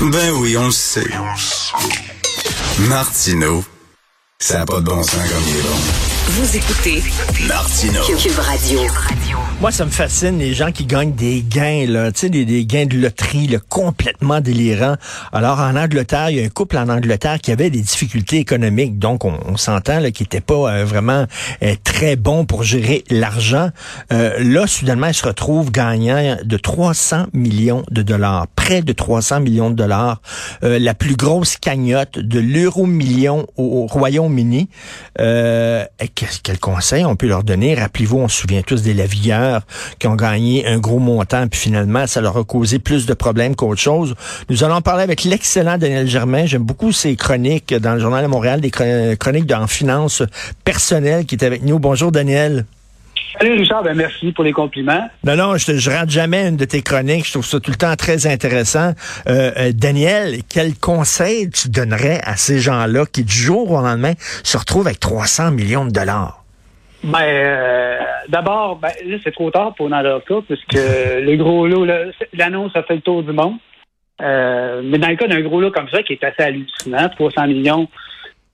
Ben oui, on le sait. Martino, ça n'a pas de bon sens comme il est bon. Vous écoutez Martino. Cube Radio. Moi, ça me fascine les gens qui gagnent des gains, là, tu sais, des, des gains de loterie, là, complètement délirants. Alors, en Angleterre, il y a un couple en Angleterre qui avait des difficultés économiques, donc on, on s'entend là, qui n'était pas euh, vraiment euh, très bon pour gérer l'argent. Euh, là, soudainement, ils se retrouvent gagnant de 300 millions de dollars, près de 300 millions de dollars, Euh, la plus grosse cagnotte de l'euro million au, au Royaume-Uni. Euh, quel conseil on peut leur donner? Rappelez-vous, on se souvient tous des lavilleurs qui ont gagné un gros montant, puis finalement, ça leur a causé plus de problèmes qu'autre chose. Nous allons parler avec l'excellent Daniel Germain. J'aime beaucoup ses chroniques dans le Journal de Montréal, des chron- chroniques en finance personnelle qui est avec nous. Bonjour, Daniel. Salut Richard, ben merci pour les compliments. Non, non, je, je rate jamais une de tes chroniques. Je trouve ça tout le temps très intéressant. Euh, euh, Daniel, quel conseil tu donnerais à ces gens-là qui, du jour au lendemain, se retrouvent avec 300 millions de dollars? Ben, euh, d'abord, ben, là, c'est trop tard pour dans leur cas, puisque le gros lot, l'annonce a fait le tour du monde. Mais dans le cas d'un gros lot comme ça, qui est assez hallucinant, 300 millions,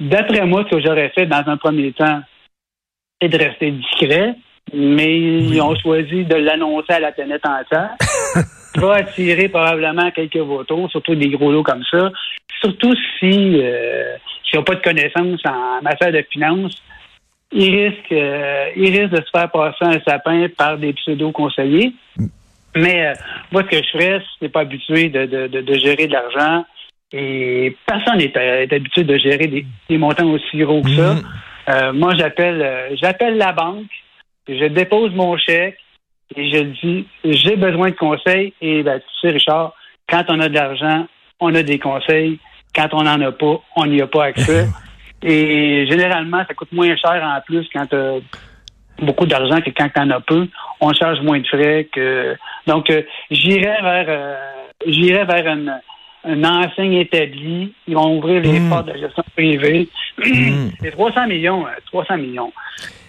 d'après moi, ce que j'aurais fait dans un premier temps, c'est de rester discret, mais ils ont choisi de l'annoncer à la planète entière. Ça va attirer probablement quelques votants, surtout des gros lots comme ça. Surtout si euh, s'ils n'ont pas de connaissances en matière de finances, ils risquent, euh, ils risquent de se faire passer un sapin par des pseudo-conseillers. Mais euh, moi, ce que je ferais, n'es pas habitué de, de, de, de gérer de l'argent, et personne n'est est habitué de gérer des, des montants aussi gros que ça. Euh, moi, j'appelle euh, j'appelle la banque, je dépose mon chèque et je dis j'ai besoin de conseils. Et ben, tu sais, Richard, quand on a de l'argent, on a des conseils. Quand on n'en a pas, on n'y a pas accès. et généralement, ça coûte moins cher en plus quand tu as beaucoup d'argent que quand tu en as peu. On charge moins de frais que. Donc, euh, j'irai vers euh, j'irai vers une, une enseigne établie. Ils vont ouvrir les Mm. portes de la gestion privée. Mm. C'est 300 millions, euh, 300 millions.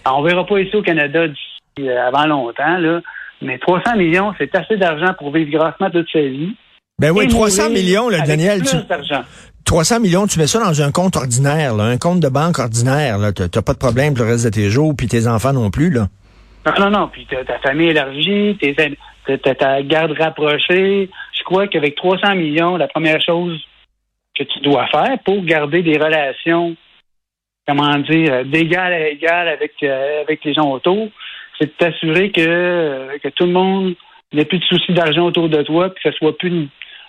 Alors, on verra pas ici au Canada d'ici euh, avant longtemps, là. Mais 300 millions, c'est assez d'argent pour vivre grassement toute sa vie. Ben oui, Et 300 mourir millions, là, Daniel. plus tu- d'argent. 300 millions, tu mets ça dans un compte ordinaire, là, un compte de banque ordinaire. T'as t'as pas de problème pour le reste de tes jours, puis tes enfants non plus. Là. Non, non, non. Puis ta famille élargie, ta garde rapprochée. Je crois qu'avec 300 millions, la première chose que tu dois faire pour garder des relations, comment dire, d'égal à égal avec, euh, avec les gens autour, c'est de t'assurer que, euh, que tout le monde n'ait plus de soucis d'argent autour de toi, puis que ce soit plus une-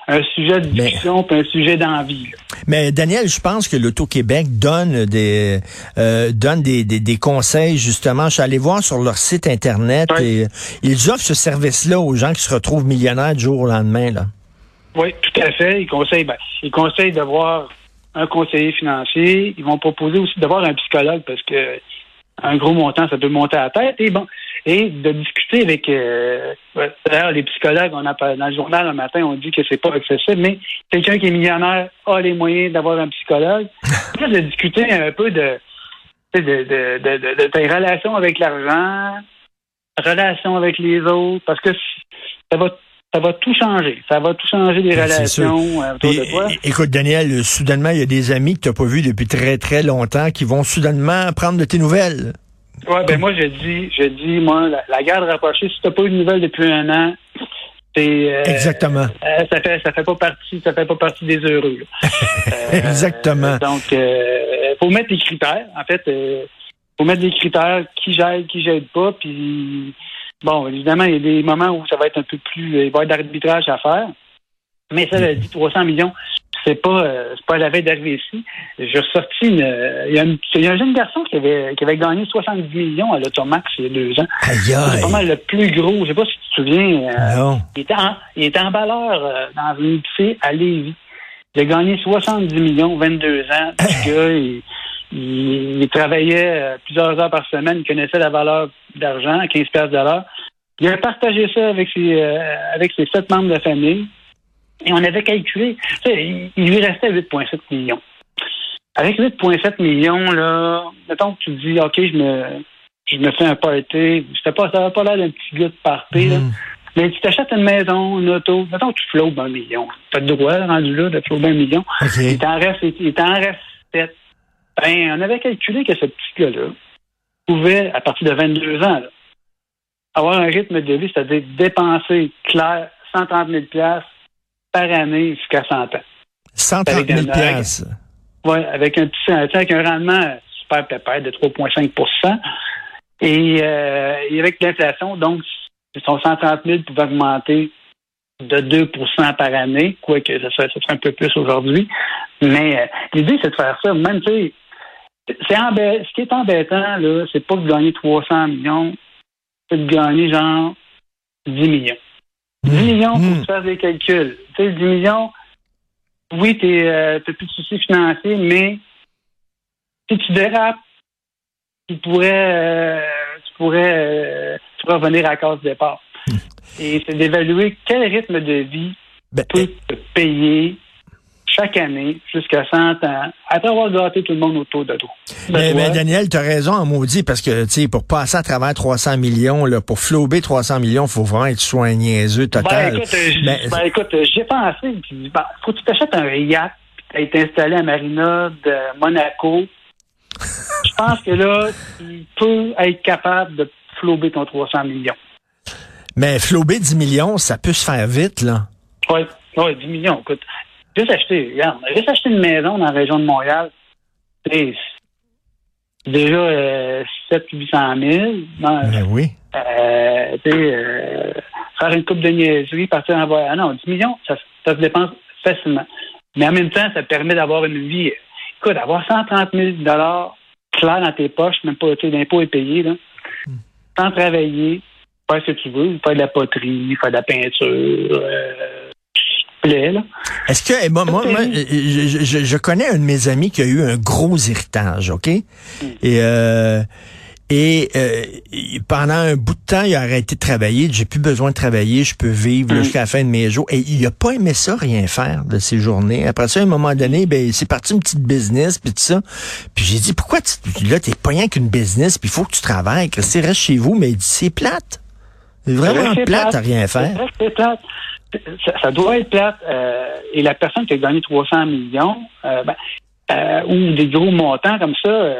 un sujet de Mais- discussion, puis un sujet d'envie. Mais Daniel, je pense que l'Auto-Québec donne des euh, donne des, des, des conseils, justement. Je suis allé voir sur leur site Internet et ils offrent ce service-là aux gens qui se retrouvent millionnaires du jour au lendemain. Là. Oui, tout à fait. Ils conseillent, ben, ils conseillent d'avoir un conseiller financier. Ils vont proposer aussi d'avoir un psychologue parce que un gros montant, ça peut monter à la tête. Et bon, et de discuter avec. Euh, D'ailleurs, les psychologues, on a dans le journal un matin, on dit que c'est pas accessible, mais quelqu'un qui est millionnaire a les moyens d'avoir un psychologue. De discuter un peu de, tu sais, de, de, de, de, de tes relations avec l'argent, relations avec les autres, parce que ça va ça va tout changer. Ça va tout changer les Ben, relations euh, autour Puis, de toi. écoute, Daniel, soudainement, il y a des amis que tu n'as pas vus depuis très, très longtemps qui vont soudainement prendre de tes nouvelles. Ouais, ben moi je dis, je dis, moi, la, la garde rapprochée, si t'as pas eu de nouvelles depuis un an, c'est euh, Exactement. euh, ça fait ça fait pas partie, ça fait pas partie des heureux. Euh, Exactement. Donc euh, faut mettre des critères. En fait, faut mettre des critères qui j'aide, qui j'aide pas, puis bon, évidemment, il y a des moments où ça va être un peu plus, il va y avoir d'arbitrage à faire. Mais ça, dit 300 millions, c'est pas, euh, c'est pas la veille d'arriver ici. J'ai ressorti une, euh, il y, a une- il y a un jeune garçon qui avait, qui avait gagné 70 millions à l'Automax il y a deux ans. C'est pas mal le plus gros. Je sais pas si tu te souviens. euh, Non. il était en, il était en valeur euh, dans une à Lévis. Il a gagné 70 millions, 22 ans. Le gars, il, il- il travaillait euh, plusieurs heures par semaine. Il connaissait la valeur d'argent, 15 piastres de l'heure. Il a partagé ça avec ses, euh, avec ses sept membres de famille. Et on avait calculé, il, il lui restait 8,7 millions. Avec 8,7 millions, là, mettons que tu te dis, OK, je me, je me fais un party. C'était pas, ça n'avait pas l'air d'un petit gars de party, là. Mm. Mais tu t'achètes une maison, une auto, mettons tu flobes un million. Tu as le droit, rendu là, de flober un million. Il t'en reste, il t'en reste sept. Ben, on avait calculé que ce petit gars-là pouvait, à partir de 22 ans, avoir un rythme de vie, c'est-à-dire dépenser clair 130 000 par année jusqu'à 100 ans. 130 000 Oui, avec un petit, avec un rendement super pépère de 3,5 et, euh, et avec l'inflation, donc, son 130 000 pouvait augmenter de 2% par année, quoique ça serait, ça serait un peu plus aujourd'hui. Mais euh, l'idée, c'est de faire ça. Même, tu sais, c'est ce qui est embêtant, là, c'est pas de gagner 300 millions, c'est de gagner genre 10 millions. 10 mmh. millions pour mmh. faire des calculs. Tu sais, 10 millions, oui, tu n'as plus de soucis financiers, mais si tu dérapes, tu pourrais, euh, tu pourrais, euh, tu pourrais revenir à la case de départ. Mmh. Et c'est d'évaluer quel rythme de vie ben, peut te payer chaque année jusqu'à 100 ans, après avoir gâté tout le monde autour de toi. Mais, mais Daniel, tu as raison en maudit, parce que, tu pour passer à travers 300 millions, là, pour flouber 300 millions, il faut vraiment être soin niaiseux total. Ben écoute, euh, ben, ben, écoute euh, j'ai pensé, ben, faut que tu t'achètes un yacht, tu été installé à Marina de Monaco. Je pense que là, tu peux être capable de flouber ton 300 millions. Mais flouber 10 millions, ça peut se faire vite, là. Oui, ouais, 10 millions. Écoute, Juste acheter, regarde, juste acheter une maison dans la région de Montréal, c'est déjà euh, 700 000. ben oui. Euh, euh, faire une coupe de niaiserie, partir en voyage. Ah non, 10 millions, ça, ça se dépense facilement. Mais en même temps, ça permet d'avoir une vie. Écoute, avoir 130 000 clair dans tes poches, même pas, l'impôt est payé, là, hmm. sans travailler, faire ce que tu veux, faire de la poterie, faire de la peinture, euh, est-ce que, eh, moi, moi, je, je, connais un de mes amis qui a eu un gros héritage, OK? Et, euh, et euh, pendant un bout de temps, il a arrêté de travailler. J'ai plus besoin de travailler, je peux vivre hmm. jusqu'à la fin de mes jours. Et il a pas aimé ça, rien faire de ses journées. Après ça, à un moment donné, ben c'est parti une petite business puis tout ça. Puis j'ai dit pourquoi tu, là t'es pas rien qu'une business, puis il faut que tu travailles. Que reste chez vous, mais il dit c'est plate. C'est vraiment plate, à rien faire. C'est plate ça, doit être plate. Euh, et la personne qui a gagné 300 millions, euh, ben, euh, ou des gros montants comme ça,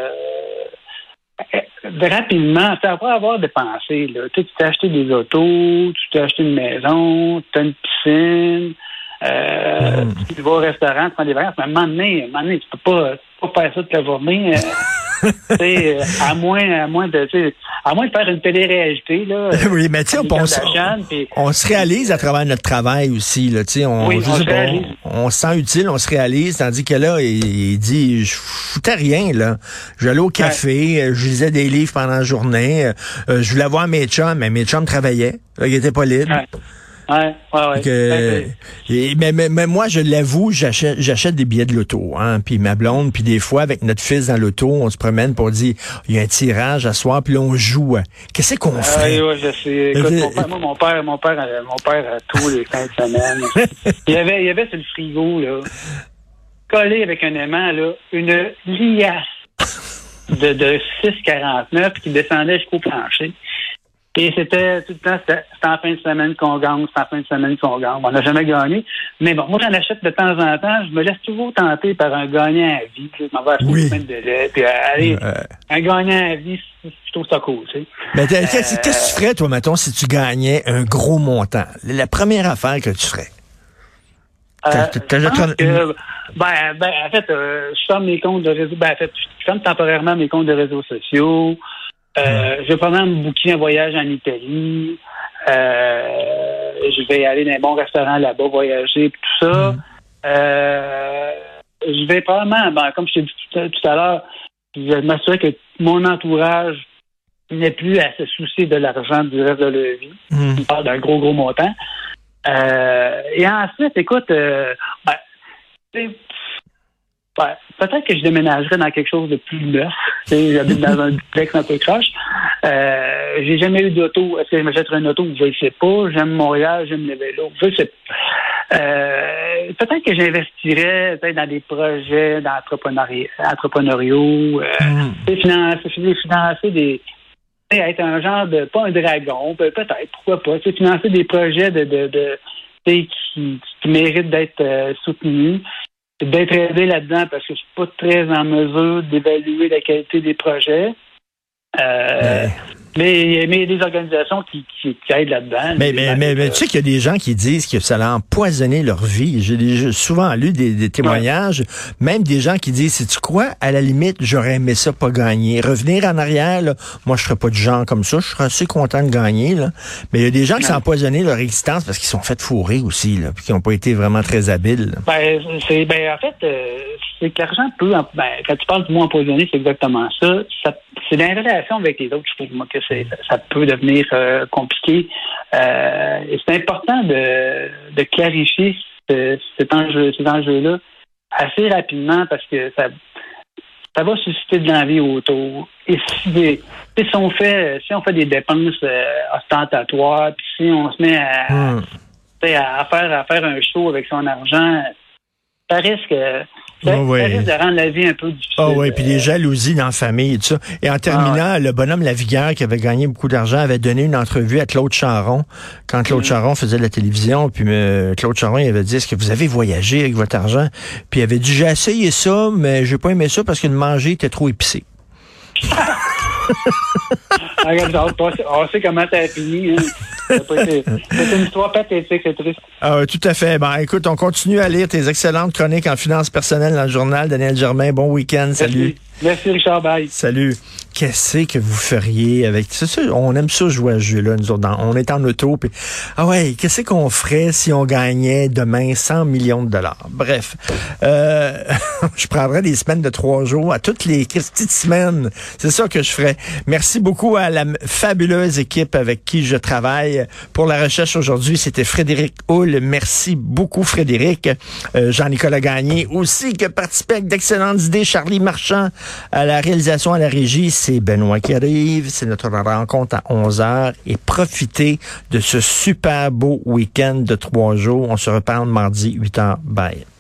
rapidement, ça va avoir dépensé. Là. Tu t'es acheté des autos, tu t'es acheté une maison, tu as une piscine, mm. tu vas au restaurant, tu prends des vacances, mais à un moment donné, à un moment donné tu peux pas, pas faire ça toute la journée. Euh, à moins, à moins de, à moins de faire une télé-réalité, là. oui, mais tu sais, on, on, se réalise à travers notre travail aussi, là, tu sais, on, on, se on, se sent utile, on se réalise, tandis que là, il, dit, je foutais rien, là. J'allais au café, euh, je lisais des livres pendant la journée, euh, je voulais voir mes chums, mais mes chums travaillaient, ils étaient pas libres. Ouais, ouais, ouais. mais, mais, moi, je l'avoue, j'achète, j'achète des billets de loto, hein, puis ma blonde, puis des fois, avec notre fils dans l'auto, on se promène pour dire, il y a un tirage à soir, puis là, on joue. Qu'est-ce qu'on fait? Oui, je sais. Écoute, mon père, moi, mon père, mon père, euh, mon père, euh, tous les fins de semaine, il y avait, il y avait sur le frigo, là, collé avec un aimant, là, une liasse de, de 6,49 qui descendait jusqu'au plancher. Et c'était tout le temps, c'était en fin de semaine qu'on gagne, c'est en fin de semaine qu'on gagne. On n'a jamais gagné. Mais bon, moi, j'en achète de temps en temps. Je me laisse toujours tenter par un gagnant à vie. Je m'en vais acheter une semaine de lait. Puis, euh, allez, un gagnant à vie, je trouve ça cool, tu sais. Mais qu'est-ce que tu euh, ferais, toi, mettons, si tu gagnais un gros montant? La première affaire que tu ferais? Euh, ben, ben, en fait, euh, je ferme mes comptes de réseau. Ben, en fait, je ferme temporairement mes comptes de réseaux sociaux. Euh, je vais probablement me booker un voyage en Italie. Euh, je vais aller dans un bon restaurant là-bas, voyager, tout ça. Mm. Euh, je vais probablement, ben, comme je t'ai dit tout, à l'heure, je vais m'assurer que mon entourage n'est plus à se soucier de l'argent du reste de leur vie. Mm. On parle d'un gros, gros montant. et ensuite, écoute, ben, peut-être que je déménagerais dans quelque chose de plus neuf. J'habite dans un duplex un peu croche. Euh, j'ai jamais eu d'auto. Est-ce que je m'achèterais une auto? Je ne sais pas. J'aime Montréal, j'aime les vélos. Je sais pas. Euh, peut-être que j'investirais peut-être dans des projets d'entrepreneuriaux, euh, mm. financer, financer des, être un genre de, pas un dragon, peut-être, pourquoi pas, financer des projets de, de, de qui, qui, méritent d'être euh, soutenus, d'être aidé là-dedans parce que je suis pas très en mesure d'évaluer la qualité des projets. Euh, mais, mais il y a des organisations qui, qui, aident là-dedans. Mais, mais, mais, tu sais qu'il y a des gens qui disent que ça a empoisonné leur vie. J'ai souvent lu des, témoignages, même des gens qui disent, c'est tu quoi, à la limite, j'aurais aimé ça pas gagner. Revenir en arrière, là, moi je serais pas du genre comme ça, je serais assez content de gagner. Là. Mais il y a des gens qui s'ont empoisonné leur existence parce qu'ils sont fait fourrer aussi, là, puis qui n'ont pas été vraiment très habiles. Ben, c'est, ben, en fait, euh, c'est que l'argent peut, ben, quand tu parles du mot empoisonné, c'est exactement ça. ça c'est dans la relation avec les autres, je trouve, moi, que ça peut devenir euh, compliqué. Euh, et c'est important de, de clarifier cet enjeu, ces enjeux-là assez rapidement parce que ça, ça va susciter de l'envie autour. Et si, si, on fait si on fait des dépenses euh, ostentatoires, puis si on se met à, hmm. à, faire à faire un show avec son argent, ça risque ça, oh, risque de rendre la vie un peu difficile. Oh, oui, puis les jalousies dans la famille et tout ça. Et en terminant, ah, le bonhomme Lavigueur, qui avait gagné beaucoup d'argent, avait donné une entrevue à Claude Charon, quand Claude mm. Charon faisait de la télévision. Puis euh, Claude Charon, il avait dit, est-ce que vous avez voyagé avec votre argent? Puis il avait dit, j'ai essayé ça, mais j'ai pas aimé ça parce que de manger était trop épicé. on sait comment ça a fini. Hein. C'est une histoire pathétique, c'est triste. Ah, tout à fait. Ben, écoute, on continue à lire tes excellentes chroniques en finances personnelles dans le journal. Daniel Germain, bon week-end. Salut. Merci, Richard. Bye. Salut. Qu'est-ce que vous feriez avec ça? On aime ça jouer à ce jeu-là, nous autres. on est en auto. Ah ouais, qu'est-ce qu'on ferait si on gagnait demain 100 millions de dollars? Bref, euh, je prendrais des semaines de trois jours à toutes les petites semaines. C'est ça que je ferais. Merci beaucoup à la fabuleuse équipe avec qui je travaille pour la recherche aujourd'hui. C'était Frédéric Hull. Merci beaucoup, Frédéric. Euh, Jean-Nicolas Gagné aussi qui a avec d'excellentes idées. Charlie Marchand à la réalisation, à la régie. C'est Benoît qui arrive. C'est notre rencontre à 11 heures. Et profitez de ce super beau week-end de trois jours. On se reparle mardi 8 h. Bye.